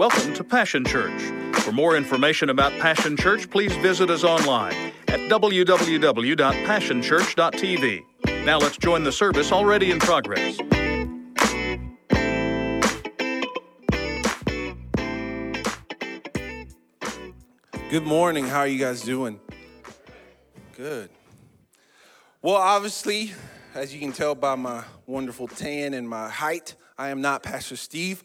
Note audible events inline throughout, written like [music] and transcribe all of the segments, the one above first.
Welcome to Passion Church. For more information about Passion Church, please visit us online at www.passionchurch.tv. Now let's join the service already in progress. Good morning. How are you guys doing? Good. Well, obviously, as you can tell by my wonderful tan and my height, I am not Pastor Steve.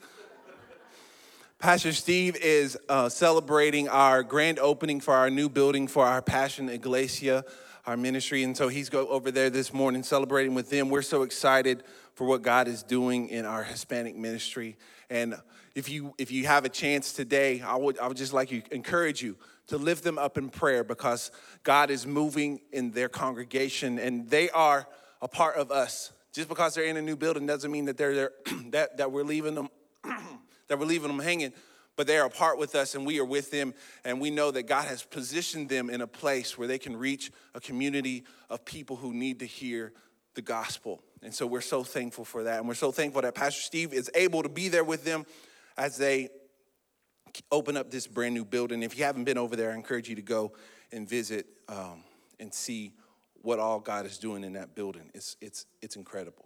Pastor Steve is uh, celebrating our grand opening for our new building for our Passion Iglesia, our ministry. And so he's go over there this morning celebrating with them. We're so excited for what God is doing in our Hispanic ministry. And if you if you have a chance today, I would I would just like to encourage you to lift them up in prayer because God is moving in their congregation and they are a part of us. Just because they're in a new building doesn't mean that they're there [clears throat] that, that we're leaving them that we're leaving them hanging, but they are apart with us and we are with them. And we know that God has positioned them in a place where they can reach a community of people who need to hear the gospel. And so we're so thankful for that. And we're so thankful that Pastor Steve is able to be there with them as they open up this brand new building. If you haven't been over there, I encourage you to go and visit um, and see what all God is doing in that building. It's, it's, it's incredible.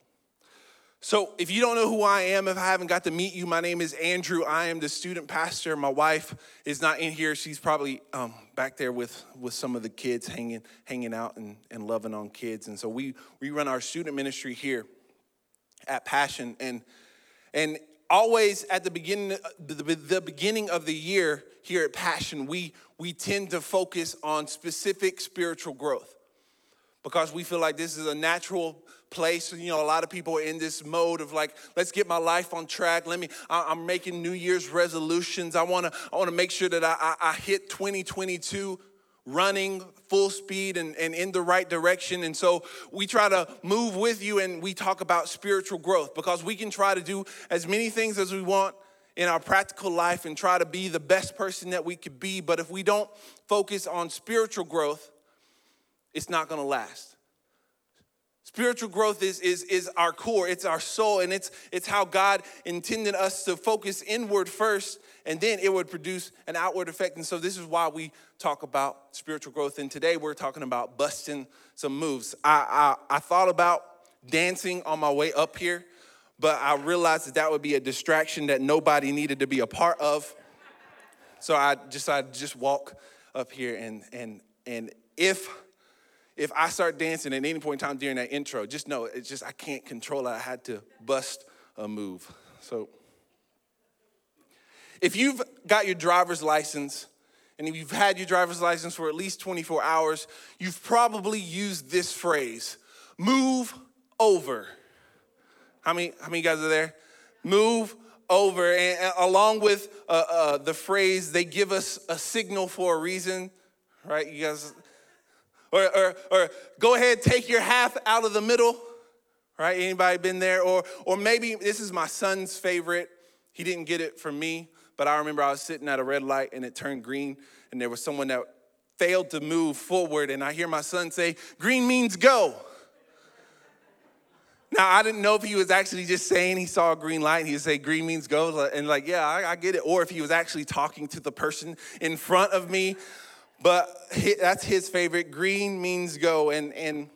So, if you don't know who I am, if I haven't got to meet you, my name is Andrew. I am the student pastor. My wife is not in here. She's probably um, back there with, with some of the kids hanging, hanging out and, and loving on kids. And so, we, we run our student ministry here at Passion. And, and always at the beginning, the, the beginning of the year here at Passion, we, we tend to focus on specific spiritual growth because we feel like this is a natural place. You know, a lot of people are in this mode of like, let's get my life on track. Let me, I'm making New Year's resolutions. I wanna, I wanna make sure that I, I, I hit 2022 running full speed and, and in the right direction. And so we try to move with you and we talk about spiritual growth because we can try to do as many things as we want in our practical life and try to be the best person that we could be. But if we don't focus on spiritual growth, it's not gonna last. Spiritual growth is, is, is our core, it's our soul, and it's, it's how God intended us to focus inward first, and then it would produce an outward effect. And so, this is why we talk about spiritual growth. And today, we're talking about busting some moves. I, I, I thought about dancing on my way up here, but I realized that that would be a distraction that nobody needed to be a part of. So, I decided to just walk up here, and, and, and if if I start dancing at any point in time during that intro, just know it's just I can't control it. I had to bust a move. So if you've got your driver's license and if you've had your driver's license for at least 24 hours, you've probably used this phrase, move over. How many, how many guys are there? Move over. And along with uh, uh, the phrase, they give us a signal for a reason, right? You guys, or, or, or go ahead, take your half out of the middle, right? Anybody been there? Or, or maybe this is my son's favorite. He didn't get it from me, but I remember I was sitting at a red light and it turned green, and there was someone that failed to move forward, and I hear my son say, Green means go. Now, I didn't know if he was actually just saying he saw a green light and he would say, green means go. And, like, yeah, I, I, get it. Or if he was actually talking to the person in front of me but that's his favorite. Green means go, and and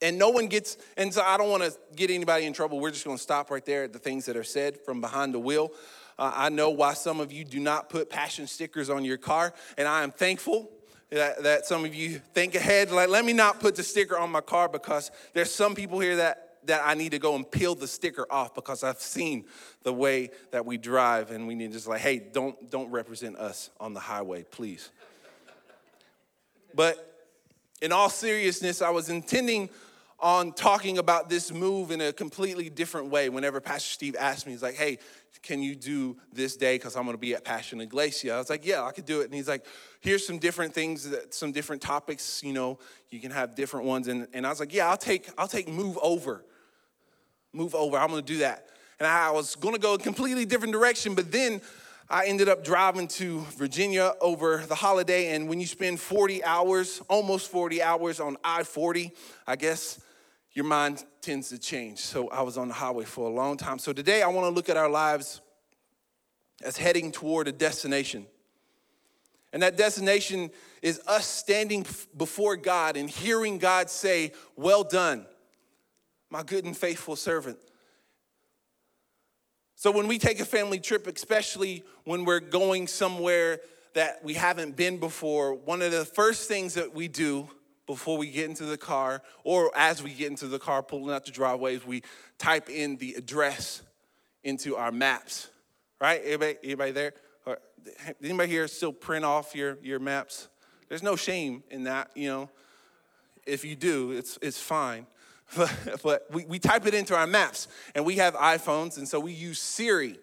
and no one gets. And so I don't want to get anybody in trouble. We're just going to stop right there at the things that are said from behind the wheel. Uh, I know why some of you do not put passion stickers on your car, and I am thankful that, that some of you think ahead. Like, let me not put the sticker on my car because there's some people here that that I need to go and peel the sticker off because I've seen the way that we drive, and we need to just like, hey, don't don't represent us on the highway, please. But in all seriousness, I was intending on talking about this move in a completely different way. Whenever Pastor Steve asked me, he's like, hey, can you do this day? Because I'm going to be at Passion Iglesia. I was like, yeah, I could do it. And he's like, here's some different things, that, some different topics. You know, you can have different ones. And, and I was like, yeah, I'll take, I'll take move over. Move over. I'm going to do that. And I was going to go a completely different direction, but then I ended up driving to Virginia over the holiday, and when you spend 40 hours, almost 40 hours on I 40, I guess your mind tends to change. So I was on the highway for a long time. So today I want to look at our lives as heading toward a destination. And that destination is us standing before God and hearing God say, Well done, my good and faithful servant. So when we take a family trip, especially when we're going somewhere that we haven't been before, one of the first things that we do before we get into the car, or as we get into the car, pulling out the driveways, we type in the address into our maps. Right? Anybody, anybody there? Anybody here still print off your, your maps? There's no shame in that, you know. If you do, it's, it's fine. But, [laughs] but we, we type it into our maps, and we have iPhones, and so we use Siri.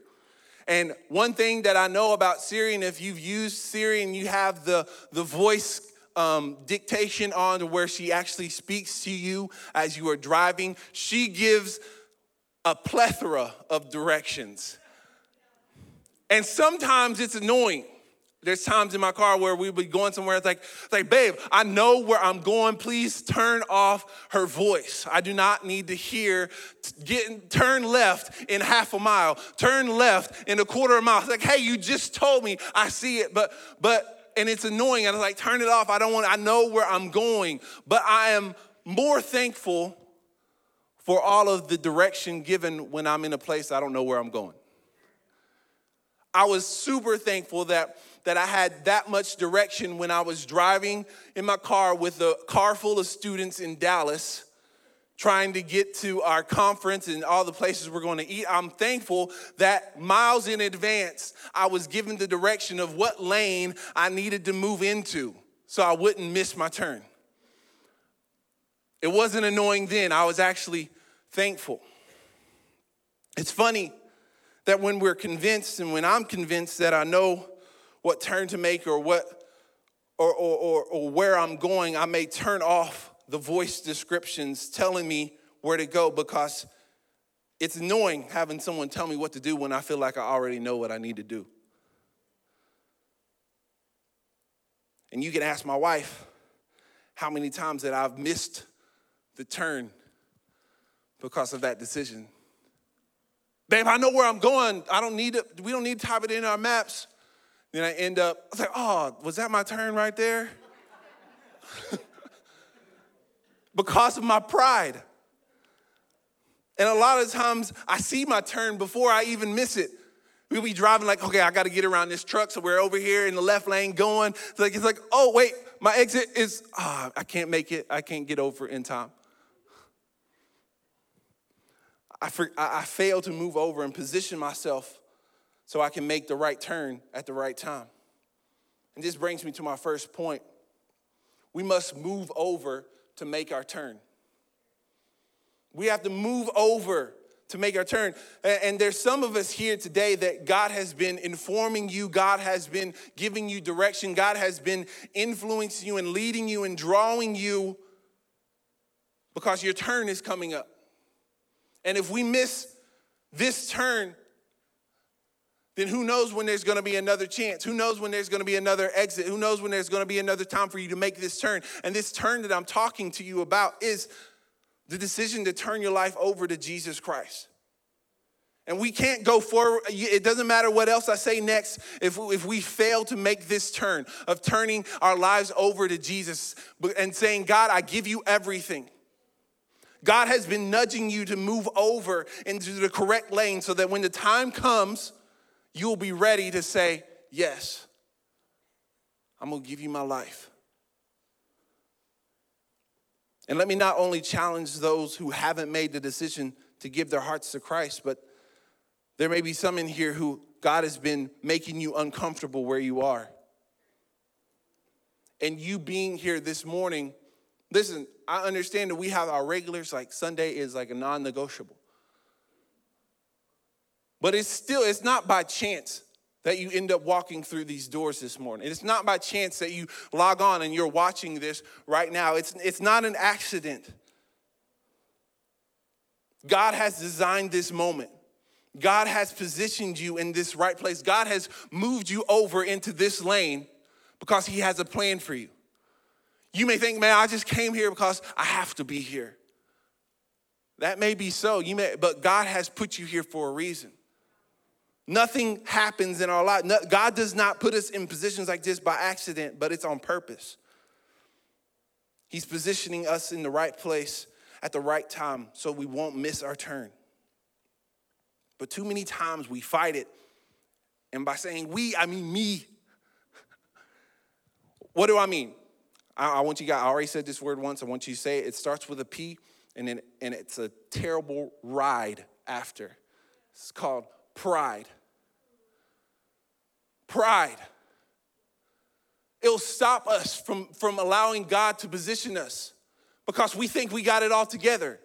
And one thing that I know about Siri, and if you've used Siri and you have the, the voice um, dictation on to where she actually speaks to you as you are driving, she gives a plethora of directions. And sometimes it's annoying. There's times in my car where we would be going somewhere. It's like, it's like, babe, I know where I'm going. Please turn off her voice. I do not need to hear. Get turn left in half a mile. Turn left in a quarter of a mile. It's like, hey, you just told me. I see it, but but and it's annoying. And I was like, turn it off. I don't want. I know where I'm going, but I am more thankful for all of the direction given when I'm in a place I don't know where I'm going. I was super thankful that, that I had that much direction when I was driving in my car with a car full of students in Dallas trying to get to our conference and all the places we're going to eat. I'm thankful that miles in advance, I was given the direction of what lane I needed to move into so I wouldn't miss my turn. It wasn't annoying then, I was actually thankful. It's funny that when we're convinced and when I'm convinced that I know what turn to make or what or, or, or, or where I'm going, I may turn off the voice descriptions telling me where to go because it's annoying having someone tell me what to do when I feel like I already know what I need to do. And you can ask my wife how many times that I've missed the turn because of that decision. Babe, I know where I'm going. I don't need. We don't need to type it in our maps. Then I end up, I was like, oh, was that my turn right there? [laughs] because of my pride. And a lot of times I see my turn before I even miss it. We'll be driving like, okay, I got to get around this truck, so we're over here in the left lane going. It's like, it's like oh wait, my exit is, ah, I can't make it. I can't get over in time. I, for, I, I fail to move over and position myself so I can make the right turn at the right time. And this brings me to my first point. We must move over to make our turn. We have to move over to make our turn. And there's some of us here today that God has been informing you, God has been giving you direction, God has been influencing you and leading you and drawing you because your turn is coming up. And if we miss this turn, then who knows when there's gonna be another chance? Who knows when there's gonna be another exit? Who knows when there's gonna be another time for you to make this turn? And this turn that I'm talking to you about is the decision to turn your life over to Jesus Christ. And we can't go forward. It doesn't matter what else I say next if, if we fail to make this turn of turning our lives over to Jesus and saying, God, I give you everything. God has been nudging you to move over into the correct lane so that when the time comes, you'll be ready to say, Yes, I'm gonna give you my life. And let me not only challenge those who haven't made the decision to give their hearts to Christ, but there may be some in here who God has been making you uncomfortable where you are. And you being here this morning Listen, I understand that we have our regulars, like Sunday is like a non negotiable. But it's still, it's not by chance that you end up walking through these doors this morning. It's not by chance that you log on and you're watching this right now. It's, it's not an accident. God has designed this moment. God has positioned you in this right place. God has moved you over into this lane because He has a plan for you. You may think, man, I just came here because I have to be here. That may be so. You may, but God has put you here for a reason. Nothing happens in our life. No, God does not put us in positions like this by accident, but it's on purpose. He's positioning us in the right place at the right time so we won't miss our turn. But too many times we fight it. And by saying we, I mean me. [laughs] what do I mean? I, I, want you guys, I already said this word once. I want you to say it. It starts with a P and, then, and it's a terrible ride after. It's called pride. Pride. It'll stop us from, from allowing God to position us because we think we got it all together.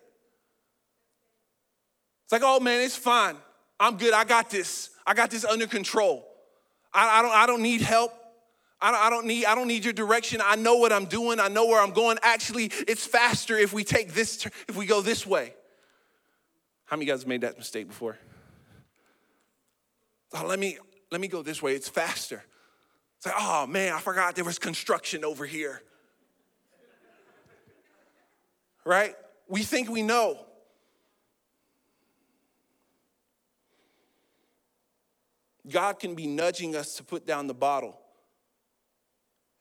It's like, oh man, it's fine. I'm good. I got this. I got this under control. I, I don't, I don't need help. I don't, I don't, need, I don't need your direction. I know what I'm doing. I know where I'm going. Actually, it's faster if we take this, if we go this way. How many guys made that mistake before? Oh, let me let me go this way. It's faster. It's like, oh man, I forgot there was construction over here. Right? We think we know. God can be nudging us to put down the bottle.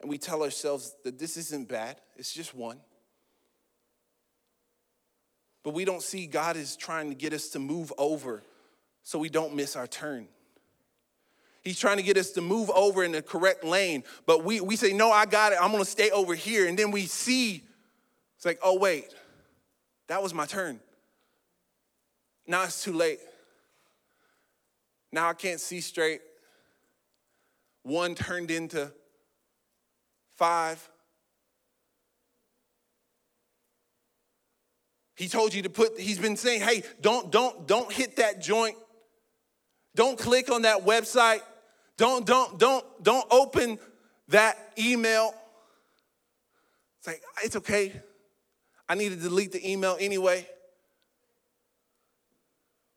And we tell ourselves that this isn't bad, it's just one. But we don't see God is trying to get us to move over so we don't miss our turn. He's trying to get us to move over in the correct lane, but we, we say, No, I got it. I'm gonna stay over here. And then we see, it's like, Oh, wait, that was my turn. Now it's too late. Now I can't see straight. One turned into five. He told you to put, he's been saying, hey, don't, don't, don't hit that joint. Don't click on that website. Don't, don't, don't, don't open that email. It's like, it's okay. I need to delete the email anyway.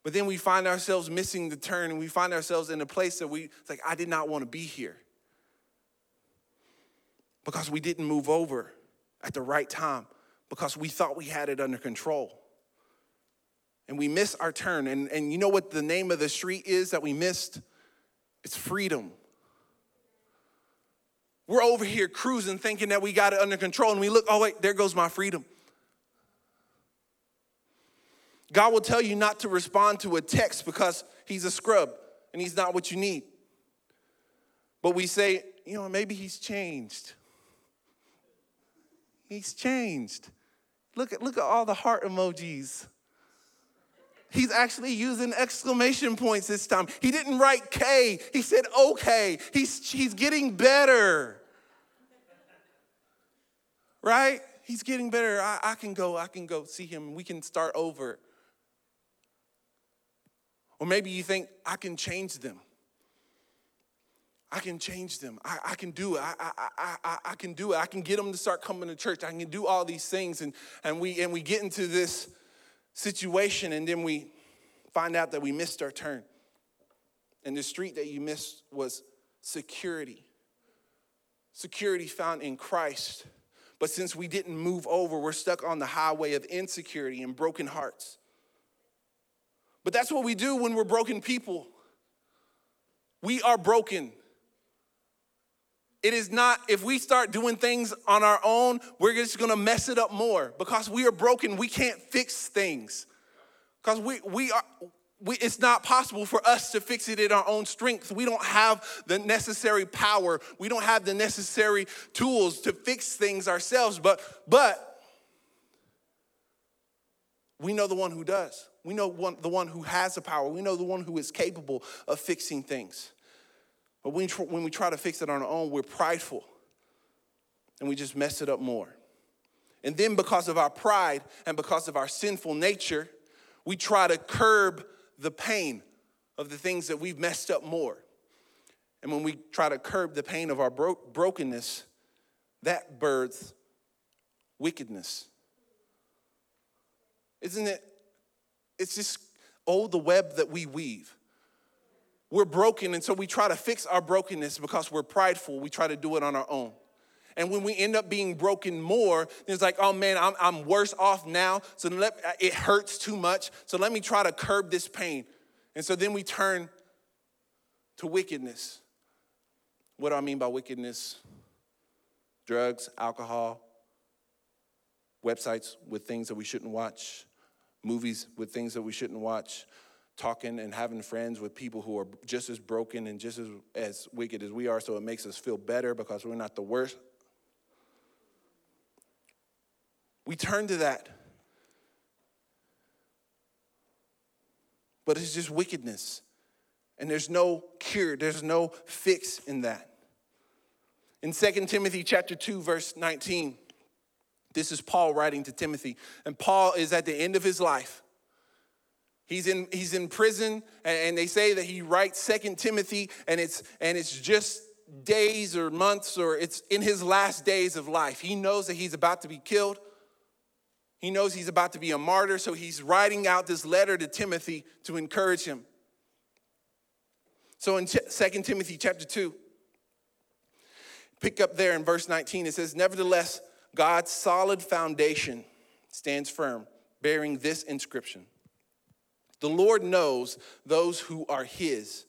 But then we find ourselves missing the turn and we find ourselves in a place that we, it's like, I did not want to be here. Because we didn't move over at the right time because we thought we had it under control. And we miss our turn. And, and you know what the name of the street is that we missed? It's freedom. We're over here cruising thinking that we got it under control, and we look, oh, wait, there goes my freedom. God will tell you not to respond to a text because he's a scrub and he's not what you need. But we say, you know, maybe he's changed. He's changed. Look at, look at all the heart emojis. He's actually using exclamation points this time. He didn't write K, he said okay. He's, he's getting better. Right? He's getting better. I, I can go, I can go see him. We can start over. Or maybe you think, I can change them. I can change them. I, I can do it. I, I, I, I can do it. I can get them to start coming to church. I can do all these things. And, and, we, and we get into this situation and then we find out that we missed our turn. And the street that you missed was security. Security found in Christ. But since we didn't move over, we're stuck on the highway of insecurity and broken hearts. But that's what we do when we're broken people. We are broken. It is not, if we start doing things on our own, we're just gonna mess it up more because we are broken. We can't fix things. Because we, we are, we, it's not possible for us to fix it in our own strength. We don't have the necessary power. We don't have the necessary tools to fix things ourselves. But, but we know the one who does. We know one, the one who has the power. We know the one who is capable of fixing things. But when, when we try to fix it on our own, we're prideful and we just mess it up more. And then, because of our pride and because of our sinful nature, we try to curb the pain of the things that we've messed up more. And when we try to curb the pain of our bro- brokenness, that births wickedness. Isn't it? It's just, oh, the web that we weave we're broken, and so we try to fix our brokenness because we're prideful. We try to do it on our own. And when we end up being broken more, it's like, oh man, I'm, I'm worse off now. So let, it hurts too much. So let me try to curb this pain. And so then we turn to wickedness. What do I mean by wickedness? Drugs, alcohol, websites with things that we shouldn't watch, movies with things that we shouldn't watch, talking and having friends with people who are just as broken and just as, as wicked as we are, so it makes us feel better because we're not the worst. We turn to that. But it's just wickedness. And there's no cure, there's no fix in that. In 2 Timothy chapter 2 verse 19, this is Paul writing to Timothy, and Paul is at the end of his life. He's in, he's in prison, and they say that he writes Second Timothy, and it's, and it's just days or months, or it's in his last days of life. He knows that he's about to be killed. He knows he's about to be a martyr, so he's writing out this letter to Timothy to encourage him. So in Second Timothy chapter 2, pick up there in verse 19, it says, Nevertheless, God's solid foundation stands firm, bearing this inscription The Lord knows those who are his.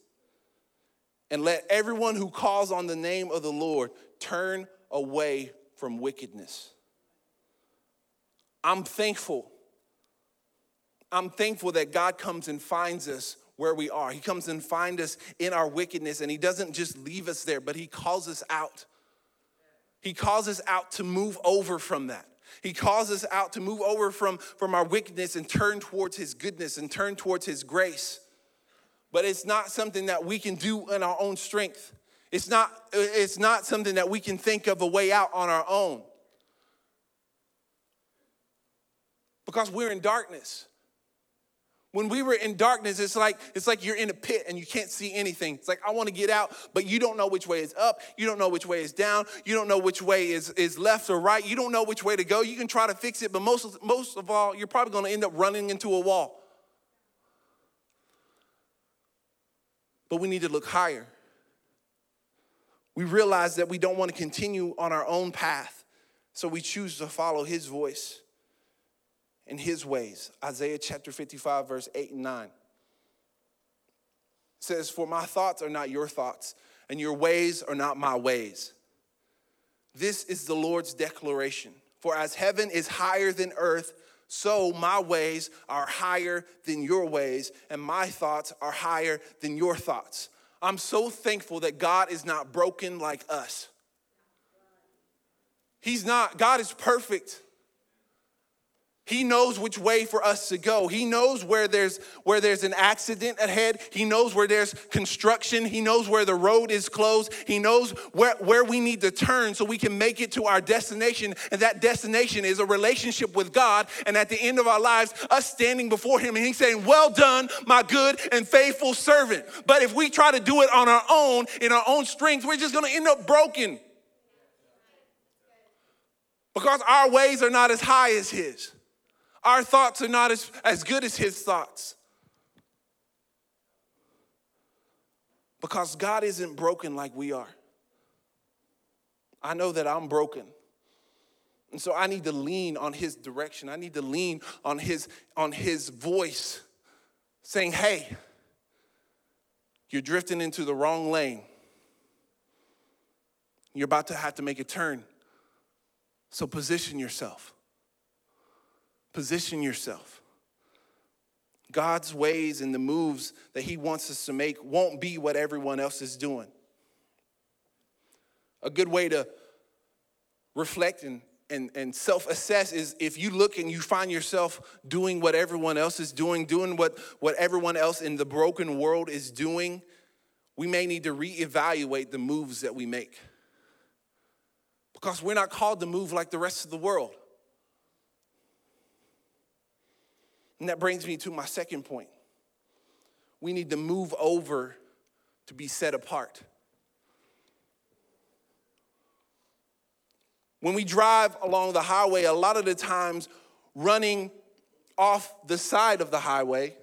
And let everyone who calls on the name of the Lord turn away from wickedness. I'm thankful. I'm thankful that God comes and finds us where we are. He comes and finds us in our wickedness, and He doesn't just leave us there, but He calls us out. He calls us out to move over from that. He calls us out to move over from, from our wickedness and turn towards His goodness and turn towards His grace. But it's not something that we can do in our own strength. It's not, it's not something that we can think of a way out on our own. Because we're in darkness. When we were in darkness, it's like it's like you're in a pit and you can't see anything. It's like I want to get out, but you don't know which way is up, you don't know which way is down, you don't know which way is, is left or right, you don't know which way to go. You can try to fix it, but most of, most of all, you're probably going to end up running into a wall. But we need to look higher. We realize that we don't want to continue on our own path, so we choose to follow his voice in his ways. Isaiah chapter 55, verse 8 and 9 says, For my thoughts are not your thoughts, and your ways are not my ways. This is the Lord's declaration. For as heaven is higher than earth, so my ways are higher than your ways, and my thoughts are higher than your thoughts. I'm so thankful that God is not broken like us. He's not, God is perfect. He knows which way for us to go. He knows where there's where there's an accident ahead. He knows where there's construction. He knows where the road is closed. He knows where, where we need to turn so we can make it to our destination. And that destination is a relationship with God. And at the end of our lives, us standing before Him and He's saying, Well done, my good and faithful servant. But if we try to do it on our own, in our own strength, we're just gonna end up broken. Because our ways are not as high as His. Our thoughts are not as, as good as his thoughts. Because God isn't broken like we are. I know that I'm broken. And so I need to lean on his direction. I need to lean on his on his voice saying, "Hey, you're drifting into the wrong lane. You're about to have to make a turn. So position yourself." Position yourself. God's ways and the moves that He wants us to make won't be what everyone else is doing. A good way to reflect and, and, and self assess is if you look and you find yourself doing what everyone else is doing, doing what, what everyone else in the broken world is doing, we may need to reevaluate the moves that we make. Because we're not called to move like the rest of the world. And that brings me to my second point. We need to move over to be set apart. When we drive along the highway, a lot of the times running off the side of the highway,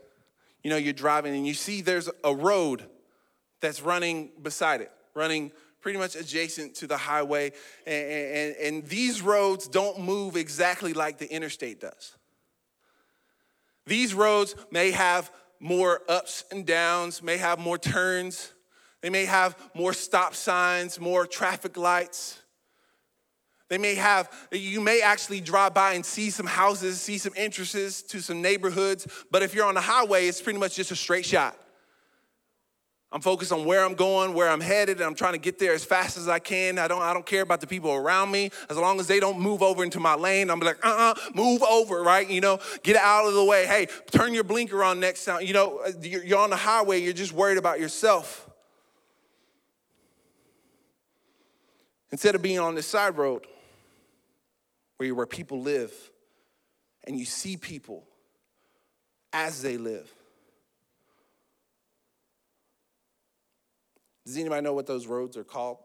you know, you're driving and you see there's a road that's running beside it, running pretty much adjacent to the highway. And, and, and these roads don't move exactly like the interstate does. These roads may have more ups and downs, may have more turns. They may have more stop signs, more traffic lights. They may have, you may actually drive by and see some houses, see some entrances to some neighborhoods, but if you're on the highway, it's pretty much just a straight shot. I'm focused on where I'm going, where I'm headed, and I'm trying to get there as fast as I can. I don't, I don't care about the people around me. As long as they don't move over into my lane, I'm like, uh-uh, move over, right? You know, get out of the way. Hey, turn your blinker on next time. You know, you're on the highway, you're just worried about yourself. Instead of being on this side road, where, you're where people live and you see people as they live. Does anybody know what those roads are called?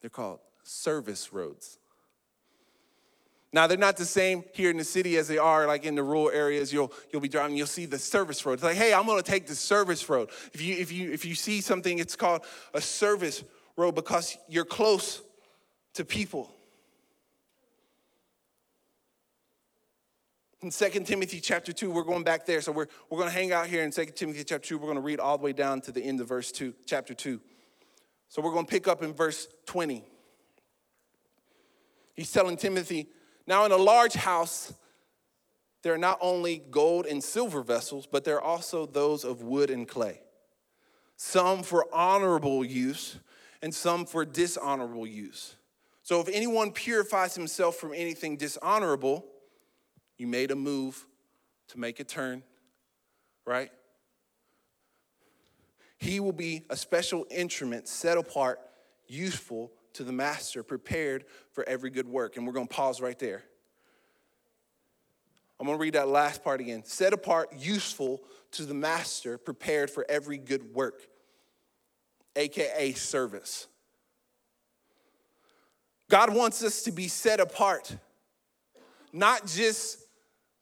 They're called service roads. Now they're not the same here in the city as they are like in the rural areas. You'll you'll be driving, you'll see the service road. It's like, hey, I'm gonna take the service road. If you if you if you see something, it's called a service road because you're close to people. In 2 Timothy chapter 2, we're going back there. So we're, we're going to hang out here in 2 Timothy chapter 2. We're going to read all the way down to the end of verse 2, chapter 2. So we're going to pick up in verse 20. He's telling Timothy, now in a large house, there are not only gold and silver vessels, but there are also those of wood and clay, some for honorable use and some for dishonorable use. So if anyone purifies himself from anything dishonorable, you made a move to make a turn, right? He will be a special instrument set apart, useful to the master, prepared for every good work. And we're going to pause right there. I'm going to read that last part again. Set apart, useful to the master, prepared for every good work, AKA service. God wants us to be set apart, not just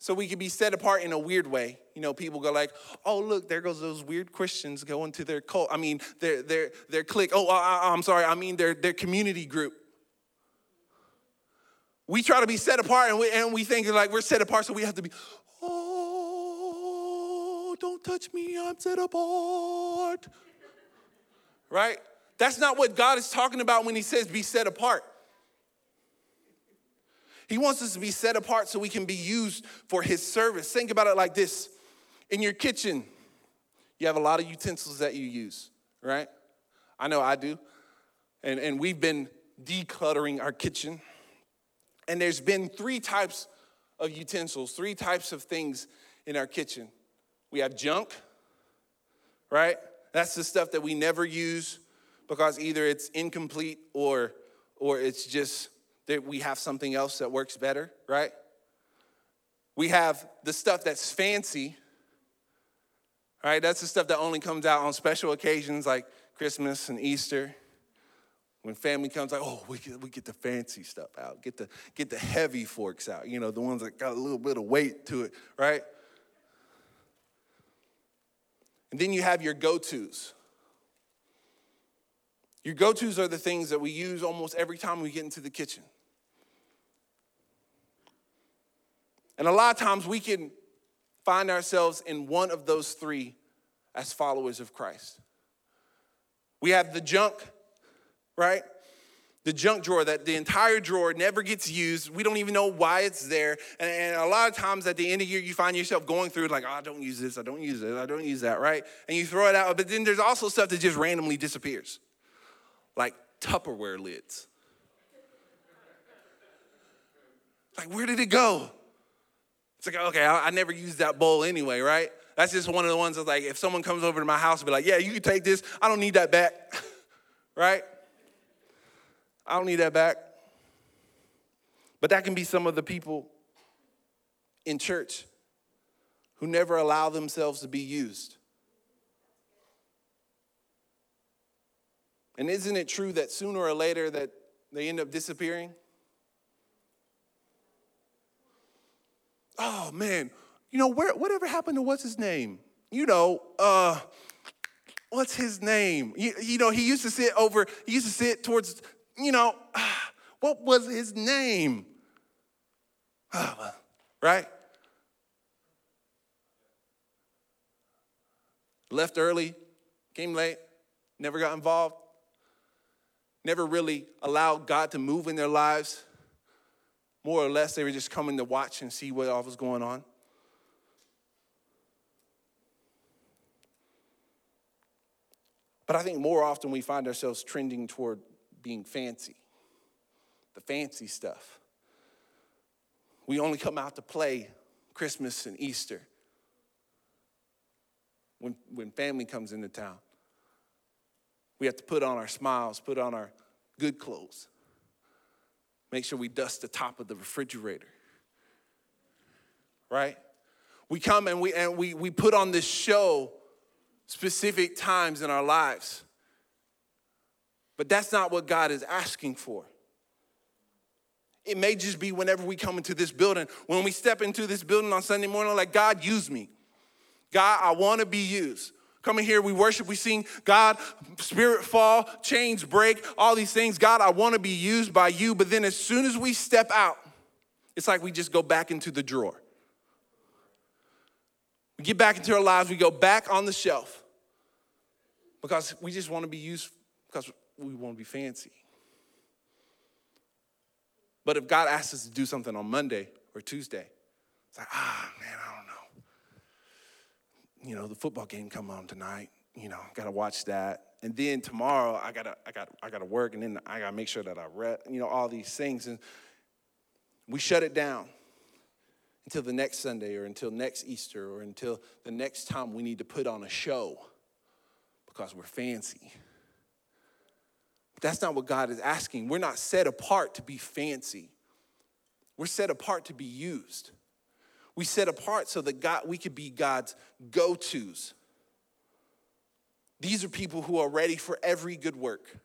so we can be set apart in a weird way. You know, people go like, "Oh, look, there goes those weird Christians going to their cult. I mean, their their their clique. Oh, I, I'm sorry. I mean, their their community group." We try to be set apart, and we and we think like we're set apart, so we have to be. Oh, don't touch me! I'm set apart. Right? That's not what God is talking about when He says be set apart. He wants us to be set apart so we can be used for His service. Think about it like this in your kitchen, you have a lot of utensils that you use, right? I know I do. And, and we've been decluttering our kitchen. And there's been three types of utensils, three types of things in our kitchen. We have junk, right? That's the stuff that we never use because either it's incomplete or, or it's just that we have something else that works better, right? We have the stuff that's fancy, right? That's the stuff that only comes out on special occasions like Christmas and Easter. When family comes, like, oh, we get, we get the fancy stuff out, get the, get the heavy forks out, you know, the ones that got a little bit of weight to it, right? And then you have your go tos. Your go tos are the things that we use almost every time we get into the kitchen. And a lot of times we can find ourselves in one of those three as followers of Christ. We have the junk, right? The junk drawer that the entire drawer never gets used. We don't even know why it's there. And, a lot of times at the end of the year, you find yourself going through like, oh, I don't use this, I don't use this, I don't use that, right? And you throw it out. But then there's also stuff that just randomly disappears, like Tupperware lids. Like, where did it go? It's like, okay, I, I never used that bowl anyway, right? That's just one of the ones that's like, if someone comes over to my house and be like, yeah, you can take this. I don't need that back, [laughs] right? I don't need that back. But that can be some of the people in church who never allow themselves to be used. And isn't it true that sooner or later that they end up disappearing? Oh man, you know, where, whatever happened to what's his name? You know, uh, what's his name? You, you know, he used to sit over, he used to sit towards, you know, [sighs] what was his name? [sighs] Right? Left early, came late, never got involved, never really allowed God to move in their lives. More or less, they were just coming to watch and see what all was going on. But I think more often we find ourselves trending toward being fancy, the fancy stuff. We only come out to play Christmas and Easter when, when family comes into town. We have to put on our smiles, put on our good clothes, make sure we dust the top of the refrigerator. Right? We come and we and we we put on this show specific times in our lives. But that's not what God is asking for. It may just be whenever we come into this building, when we step into this building on Sunday morning, like, God, use me. God, I want to be used. Coming here, we worship, we sing, God, spirit fall, chains break, all these things. God, I want to be used by you. But then as soon as we step out, it's like we just go back into the drawer. We get back into our lives, we go back on the shelf because we just want to be used because we want to be fancy. But if God asks us to do something on Monday or Tuesday, it's like, ah, man, I. You know, the football game come on tonight. You know, got to watch that. And then tomorrow, I gotta, I got, I gotta work, and then I gotta make sure that I read. You know, all these things, and we shut it down until the next Sunday, or until next Easter, or until the next time we need to put on a show because we're fancy. That's not what God is asking. We're not set apart to be fancy. We're set apart to be used. We set apart so that God we could be God's go-tos. These are people who are ready for every good work.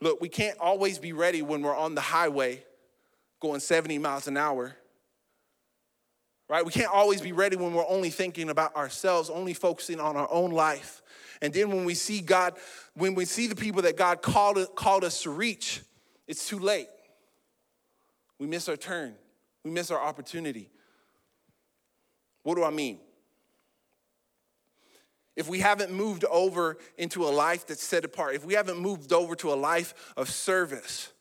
Look, we can't always be ready when we're on the highway going 70 miles an hour. Right? We can't always be ready when we're only thinking about ourselves, only focusing on our own life. And then when we see God, when we see the people that God called, called us to reach, it's too late. We miss our turn, we miss our opportunity. What do I mean? If we haven't moved over into a life that's set apart, if we haven't moved over to a life of service,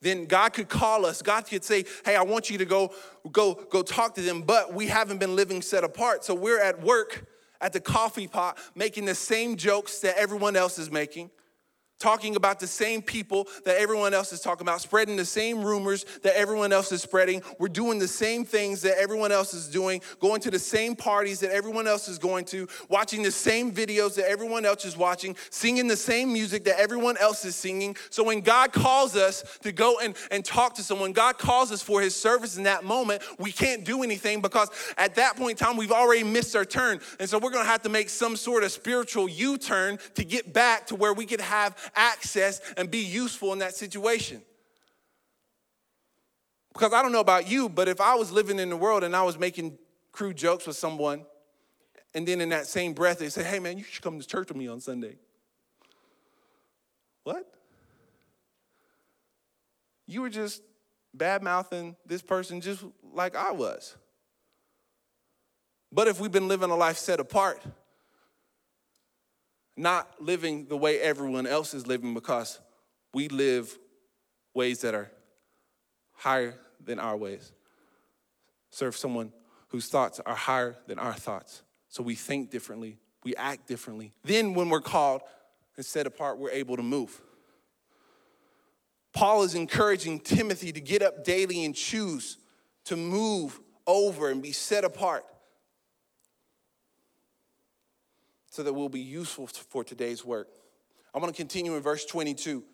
then God could call us. God could say, "Hey, I want you to go go go talk to them," but we haven't been living set apart. So we're at work at the coffee pot making the same jokes that everyone else is making talking about the same people that everyone else is talking about, spreading the same rumors that everyone else is spreading. We're doing the same things that everyone else is doing, going to the same parties that everyone else is going to, watching the same videos that everyone else is watching, singing the same music that everyone else is singing. So when God calls us to go and, and talk to someone, God calls us for his service in that moment, we can't do anything because at that point in time, we've already missed our turn. And so we're gonna have to make some sort of spiritual U turn to get back to where we could have access and be useful in that situation. Because I don't know about you, but if I was living in the world and I was making crude jokes with someone, and then in that same breath they say, hey man, you should come to church with me on Sunday. What? You were just bad mouthing this person just like I was. But if we've been living a life set apart, not living the way everyone else is living because we live ways that are higher than our ways. Serve someone whose thoughts are higher than our thoughts. So we think differently, we act differently. Then, when we're called and set apart, we're able to move. Paul is encouraging Timothy to get up daily and choose to move over and be set apart so that we'll be useful for today's work. I'm going to continue in verse 22.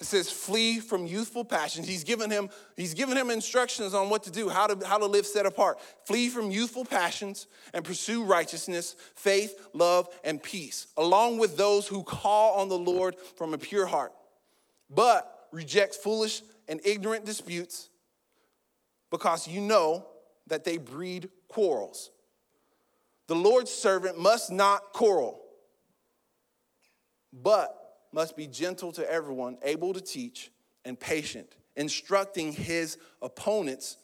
It says, flee from youthful passions. He's given him, he's given him instructions on what to do, how to, how to live set apart. Flee from youthful passions and pursue righteousness, faith, love, and peace, along with those who call on the Lord from a pure heart. But reject foolish and ignorant disputes because you know that they breed quarrels. The Lord's servant must not quarrel, but must be gentle to everyone, able to teach, and patient, instructing his opponents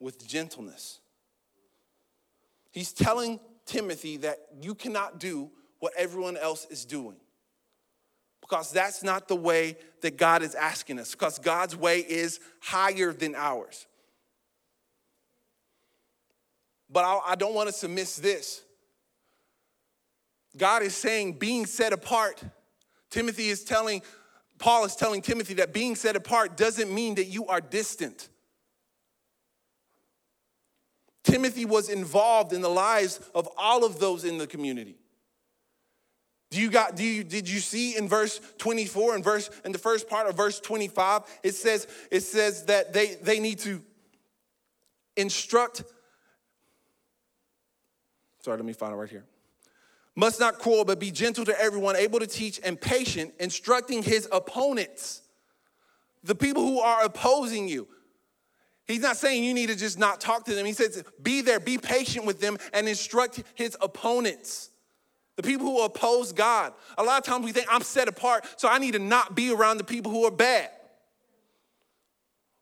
with gentleness. He's telling Timothy that you cannot do what everyone else is doing. Because that's not the way that God is asking us, because God's way is higher than ours. But I, don't want us to miss this. God is saying being set apart. Timothy is telling, Paul is telling Timothy that being set apart doesn't mean that you are distant. Timothy was involved in the lives of all of those in the community. Do you got do you did you see in verse 24 and verse in the first part of verse 25 it says it says that they they need to instruct Sorry, let me find it right here. Must not quarrel, but be gentle to everyone, able to teach and patient, instructing his opponents, the people who are opposing you. He's not saying you need to just not talk to them. He says, be there, be patient with them, and instruct his opponents. The people who oppose God. A lot of times we think I'm set apart, so I need to not be around the people who are bad.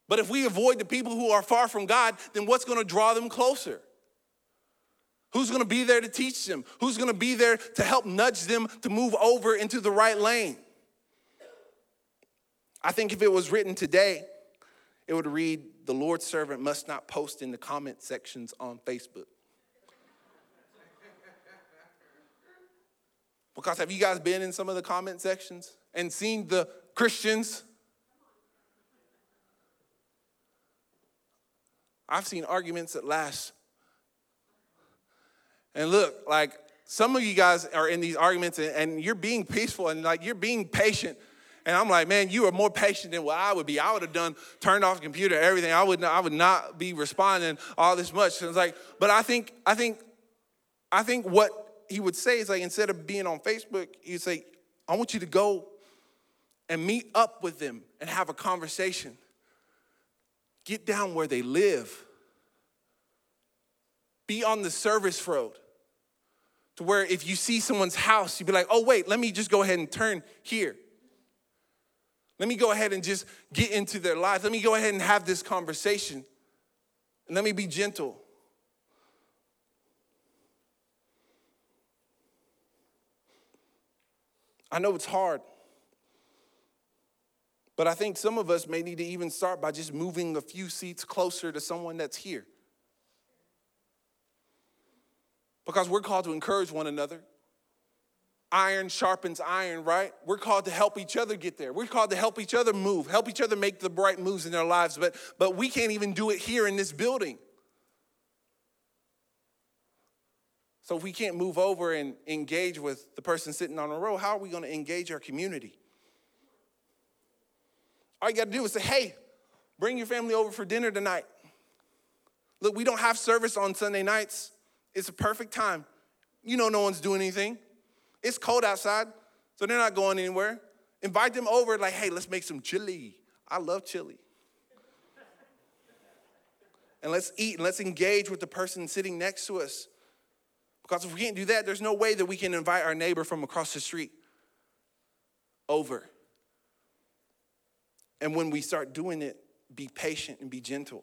But if we avoid the people who are far from God, then what's gonna draw them closer? Who's gonna be there to teach them? Who's gonna be there to help nudge them to move over into the right lane? I think if it was written today, it would read, The Lord's servant must not post in the comment sections on Facebook. Because have you guys been in some of the comment sections and seen the Christians? I've seen arguments that last and look, like some of you guys are in these arguments and, and you're being peaceful and like you're being patient. And I'm like, man, you are more patient than what I would be. I would have done turned off the computer, everything. I would not, I would not be responding all this much. So it's like, but I think, I think, I think what he would say is like instead of being on Facebook, he'd say, I want you to go and meet up with them and have a conversation. Get down where they live. Be on the service road to where if you see someone's house, you'd be like, oh, wait, let me just go ahead and turn here. Let me go ahead and just get into their lives. Let me go ahead and have this conversation. And let me be gentle. I know it's hard. But I think some of us may need to even start by just moving a few seats closer to someone that's here. Because we're called to encourage one another. Iron sharpens iron, right? We're called to help each other get there. We're called to help each other move, help each other make the right moves in their lives, but, but we can't even do it here in this building. So if we can't move over and engage with the person sitting on the row, how are we going to engage our community? All you got to do is say, hey, bring your family over for dinner tonight. Look, we don't have service on Sunday nights. It's a perfect time. You know, no one's doing anything. It's cold outside, so they're not going anywhere. Invite them over, like, hey, let's make some chili. I love chili. and let's eat and let's engage with the person sitting next to us. Because if we can't do that, there's no way that we can invite our neighbor from across the street over. And when we start doing it, be patient and be gentle.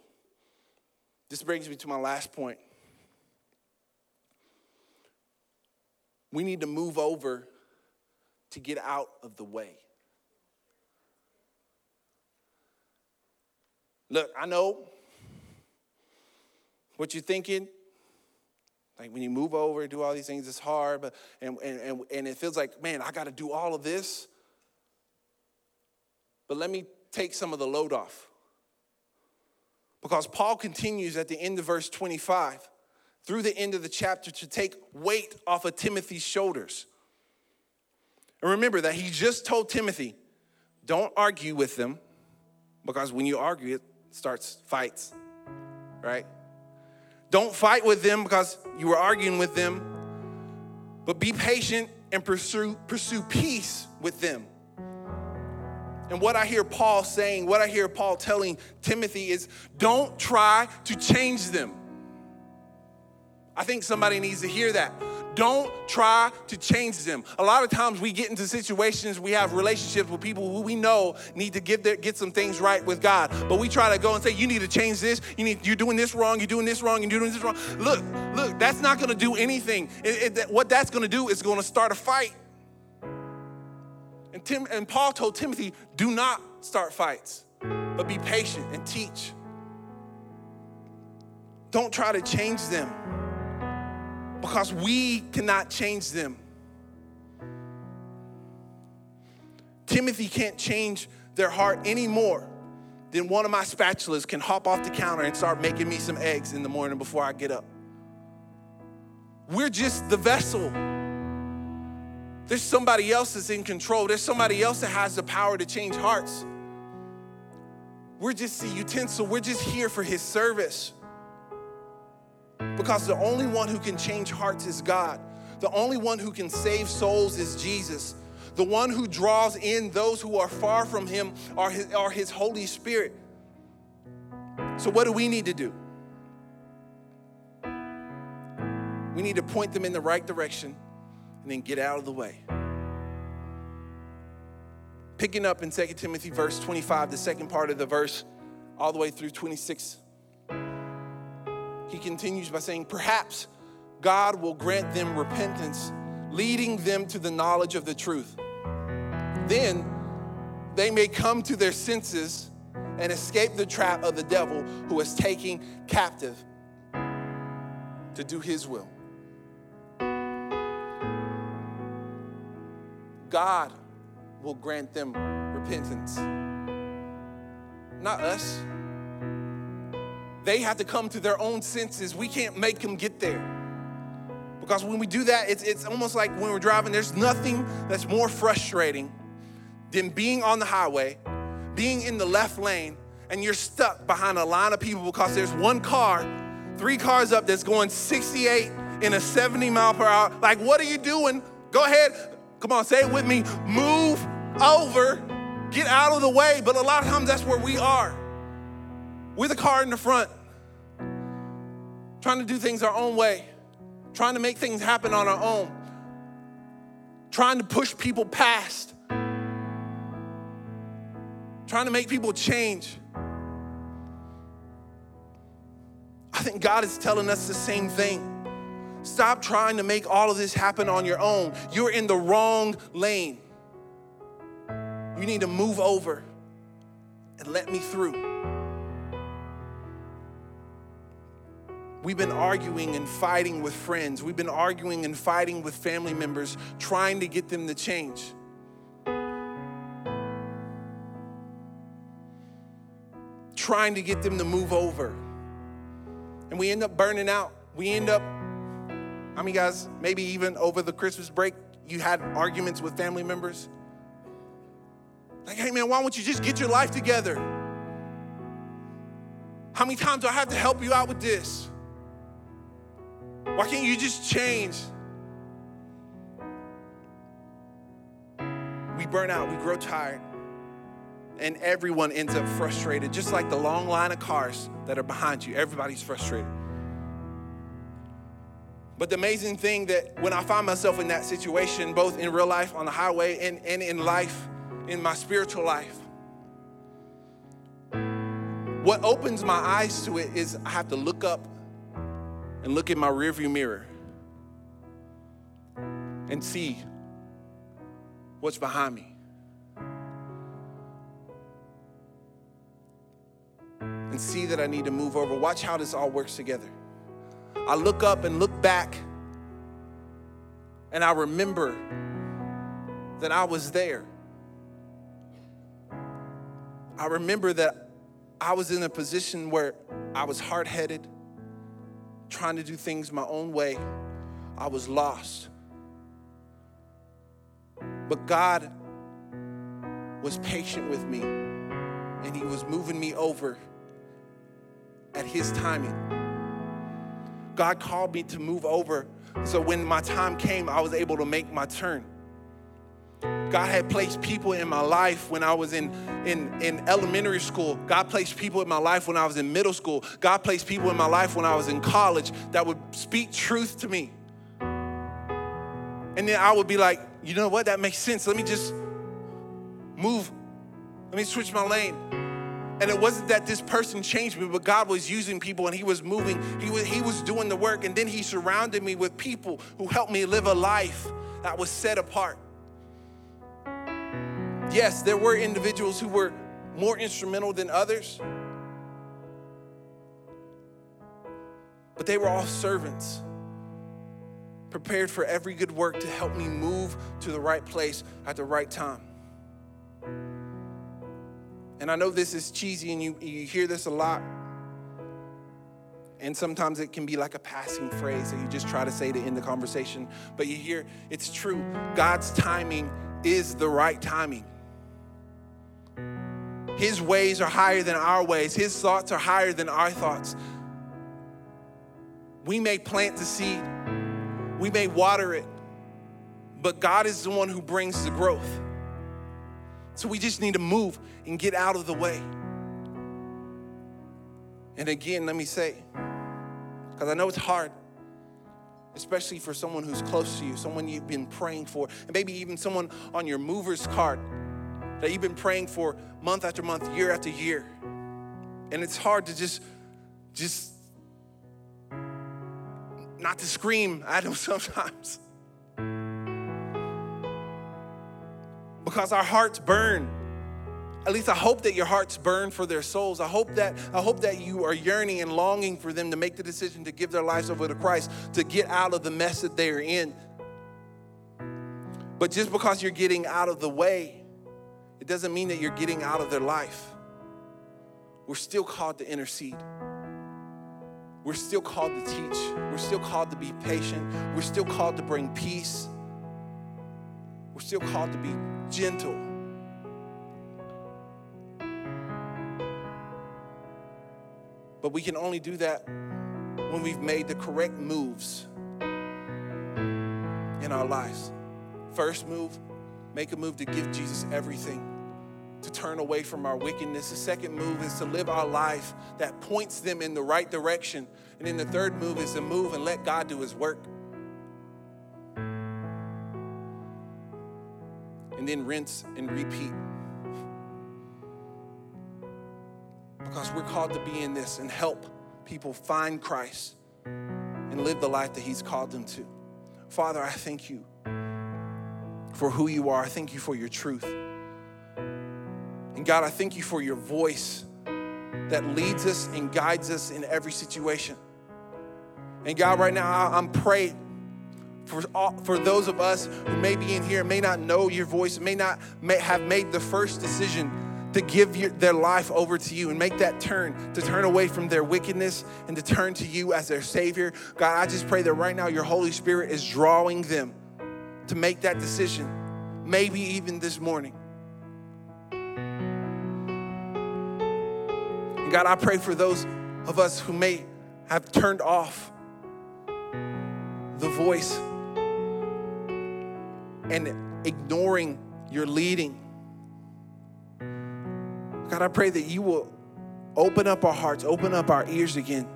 This brings me to my last point. We need to move over to get out of the way. Look, I know what you're thinking. Like when you move over, and do all these things, it's hard, but and and, and it feels like, man, I gotta do all of this. But let me take some of the load off. Because Paul continues at the end of verse 25 through the end of the chapter to take weight off of Timothy's shoulders. And remember that he just told Timothy, don't argue with them, because when you argue, it starts fights, right? Don't fight with them because you were arguing with them, but be patient and pursue, pursue peace with them. And what I hear Paul saying, what I hear Paul telling Timothy is don't try to change them. I think somebody needs to hear that. Don't try to change them. A lot of times we get into situations, we have relationships with people who we know need to get their, get some things right with God. But we try to go and say, you need to change this. You need, you're doing this wrong. You're doing this wrong. You're doing this wrong. Look, look, that's not going to do anything. It, it, what that's going to do is going to start a fight. And, Tim, and Paul told Timothy, do not start fights, but be patient and teach. Don't try to change them because we cannot change them. Timothy can't change their heart any more than one of my spatulas can hop off the counter and start making me some eggs in the morning before I get up. We're just the vessel. There's somebody else that's in control. There's somebody else that has the power to change hearts. We're just the utensil. We're just here for his service. Because the only one who can change hearts is God. The only one who can save souls is Jesus. The one who draws in those who are far from him are his, are his Holy Spirit. So, what do we need to do? We need to point them in the right direction and then get out of the way. Picking up in 2 Timothy verse 25, the second part of the verse, all the way through 26 he continues by saying, Perhaps God will grant them repentance, leading them to the knowledge of the truth. Then they may come to their senses and escape the trap of the devil who is taking captive to do his will. God will grant them repentance, not us. They have to come to their own senses. We can't make them get there. Because when we do that, it's, it's almost like when we're driving, there's nothing that's more frustrating than being on the highway, being in the left lane, and you're stuck behind a line of people because there's one car, three cars up that's going 68 in a 70 mile per hour. Like, what are you doing? Go ahead. Come on, say it with me. Move over, get out of the way. But a lot of times that's where we are. We're the car in the front, trying to do things our own way, trying to make things happen on our own, trying to push people past, trying to make people change. I think God is telling us the same thing. Stop trying to make all of this happen on your own. You're in the wrong lane. You need to move over and let me through. We've been arguing and fighting with friends. We've been arguing and fighting with family members, trying to get them to change. Trying to get them to move over. And we end up burning out. We end up, I mean, guys, maybe even over the Christmas break, you had arguments with family members. Like, hey man, why don't you just get your life together? How many times do I have to help you out with this? Why can't you just change? We burn out, we grow tired, and everyone ends up frustrated, just like the long line of cars that are behind you. Everybody's frustrated. But the amazing thing that when I find myself in that situation, both in real life on the highway and, and in life, in my spiritual life, what opens my eyes to it is I have to look up and look in my rearview mirror and see what's behind me. And see that I need to move over. Watch how this all works together. I look up and look back, and I remember that I was there. I remember that I was in a position where I was hard headed trying to do things my own way, I was lost. But God was patient with me and He was moving me over at His timing. God called me to move over so when my time came, I was able to make my turn. God had placed people in my life when I was in, in, in elementary school. God placed people in my life when I was in middle school. God placed people in my life when I was in college that would speak truth to me. And then I would be like, you know what? That makes sense. Let me just move. Let me switch my lane. And it wasn't that this person changed me, but God was using people and He was moving. He was, he was doing the work. And then He surrounded me with people who helped me live a life that was set apart. Yes, there were individuals who were more instrumental than others, but they were all servants, prepared for every good work to help me move to the right place at the right time. And I know this is cheesy and you, you hear this a lot. And sometimes it can be like a passing phrase that you just try to say to end the conversation. But you hear it's true. God's timing is the right timing. His ways are higher than our ways, His thoughts are higher than our thoughts. We may plant the seed, we may water it, but God is the one who brings the growth. So we just need to move and get out of the way. And again, let me say, because I know it's hard, especially for someone who's close to you, someone you've been praying for, and maybe even someone on your mover's card that you've been praying for month after month, year after year. And it's hard to just, just not to scream at them [laughs] sometimes. because our hearts burn. At least I hope that your hearts burn for their souls. I hope that I hope that you are yearning and longing for them to make the decision to give their lives over to Christ, to get out of the mess that they are in. But just because you're getting out of the way, it doesn't mean that you're getting out of their life. We're still called to intercede. We're still called to teach. We're still called to be patient. We're still called to bring peace. We're still called to be gentle. But we can only do that when we've made the correct moves in our lives. First move, make a move to give Jesus everything, to turn away from our wickedness. The second move is to live our life that points them in the right direction. And then the third move is to move and let God do his work. and then rinse and repeat. Because we're called to be in this and help people find Christ and live the life that He's called them to. Father, I thank you for who you are. I thank you for your truth. And God, I thank you for your voice that leads us and guides us in every situation. And God, right now, I'm praying for, all, for those of us who may be in here, may not know your voice, may not may have made the first decision to give your, their life over to you and make that turn, to turn away from their wickedness and to turn to you as their Savior. God, I just pray that right now your Holy Spirit is drawing them to make that decision, maybe even this morning. And God, I pray for those of us who may have turned off the voice and ignoring your leading. God, I pray that you will open up our hearts, open up our ears again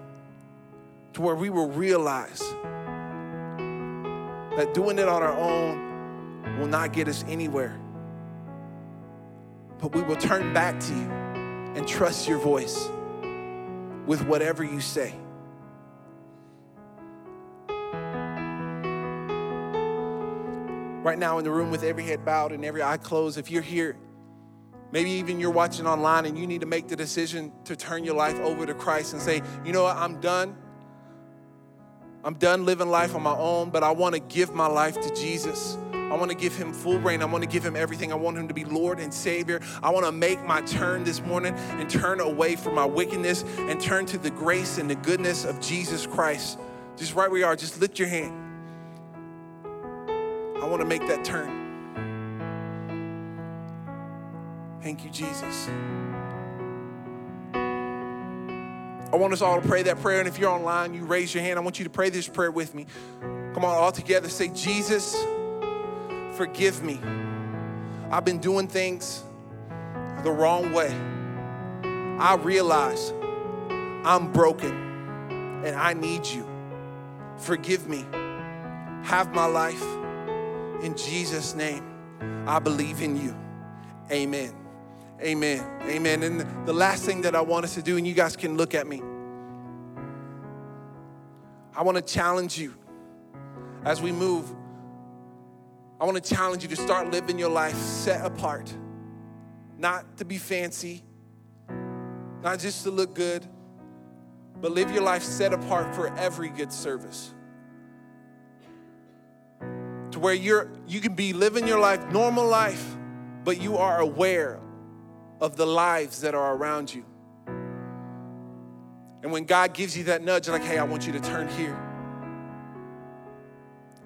to where we will realize that doing it on our own will not get us anywhere. But we will turn back to you and trust your voice with whatever you say. right now in the room with every head bowed and every eye closed, if you're here, maybe even you're watching online and you need to make the decision to turn your life over to Christ and say, you know what, I'm done. I'm done living life on my own, but I want to give my life to Jesus. I want to give him full reign. I want to give him everything. I want him to be Lord and Savior. I want to make my turn this morning and turn away from my wickedness and turn to the grace and the goodness of Jesus Christ. Just right where you are, just lift your hand. I want to make that turn. Thank you, Jesus. I want us all to pray that prayer. And if you're online, you raise your hand. I want you to pray this prayer with me. Come on, all together. Say, Jesus, forgive me. I've been doing things the wrong way. I realize I'm broken and I need you. Forgive me. Have my life In Jesus' name, I believe in you. Amen. Amen. Amen. And the last thing that I want us to do, and you guys can look at me, I want to challenge you as we move. I want to challenge you to start living your life set apart, not to be fancy, not just to look good, but live your life set apart for every good service. To where you're you can be living your life, normal life, but you are aware of the lives that are around you. And when God gives you that nudge, like, hey, I want you to turn here.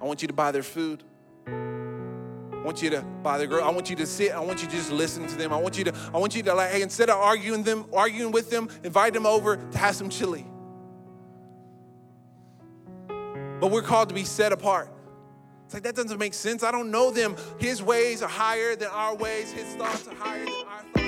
I want you to buy their food. I want you to buy their girl. I want you to sit. I want you to just listen to them. I want you to, I want you to like, hey, instead of arguing them, arguing with them, invite them over to have some chili. But we're called to be set apart. It's like that doesn't make sense. I don't know them. His ways are higher than our ways. His thoughts are higher than our thoughts.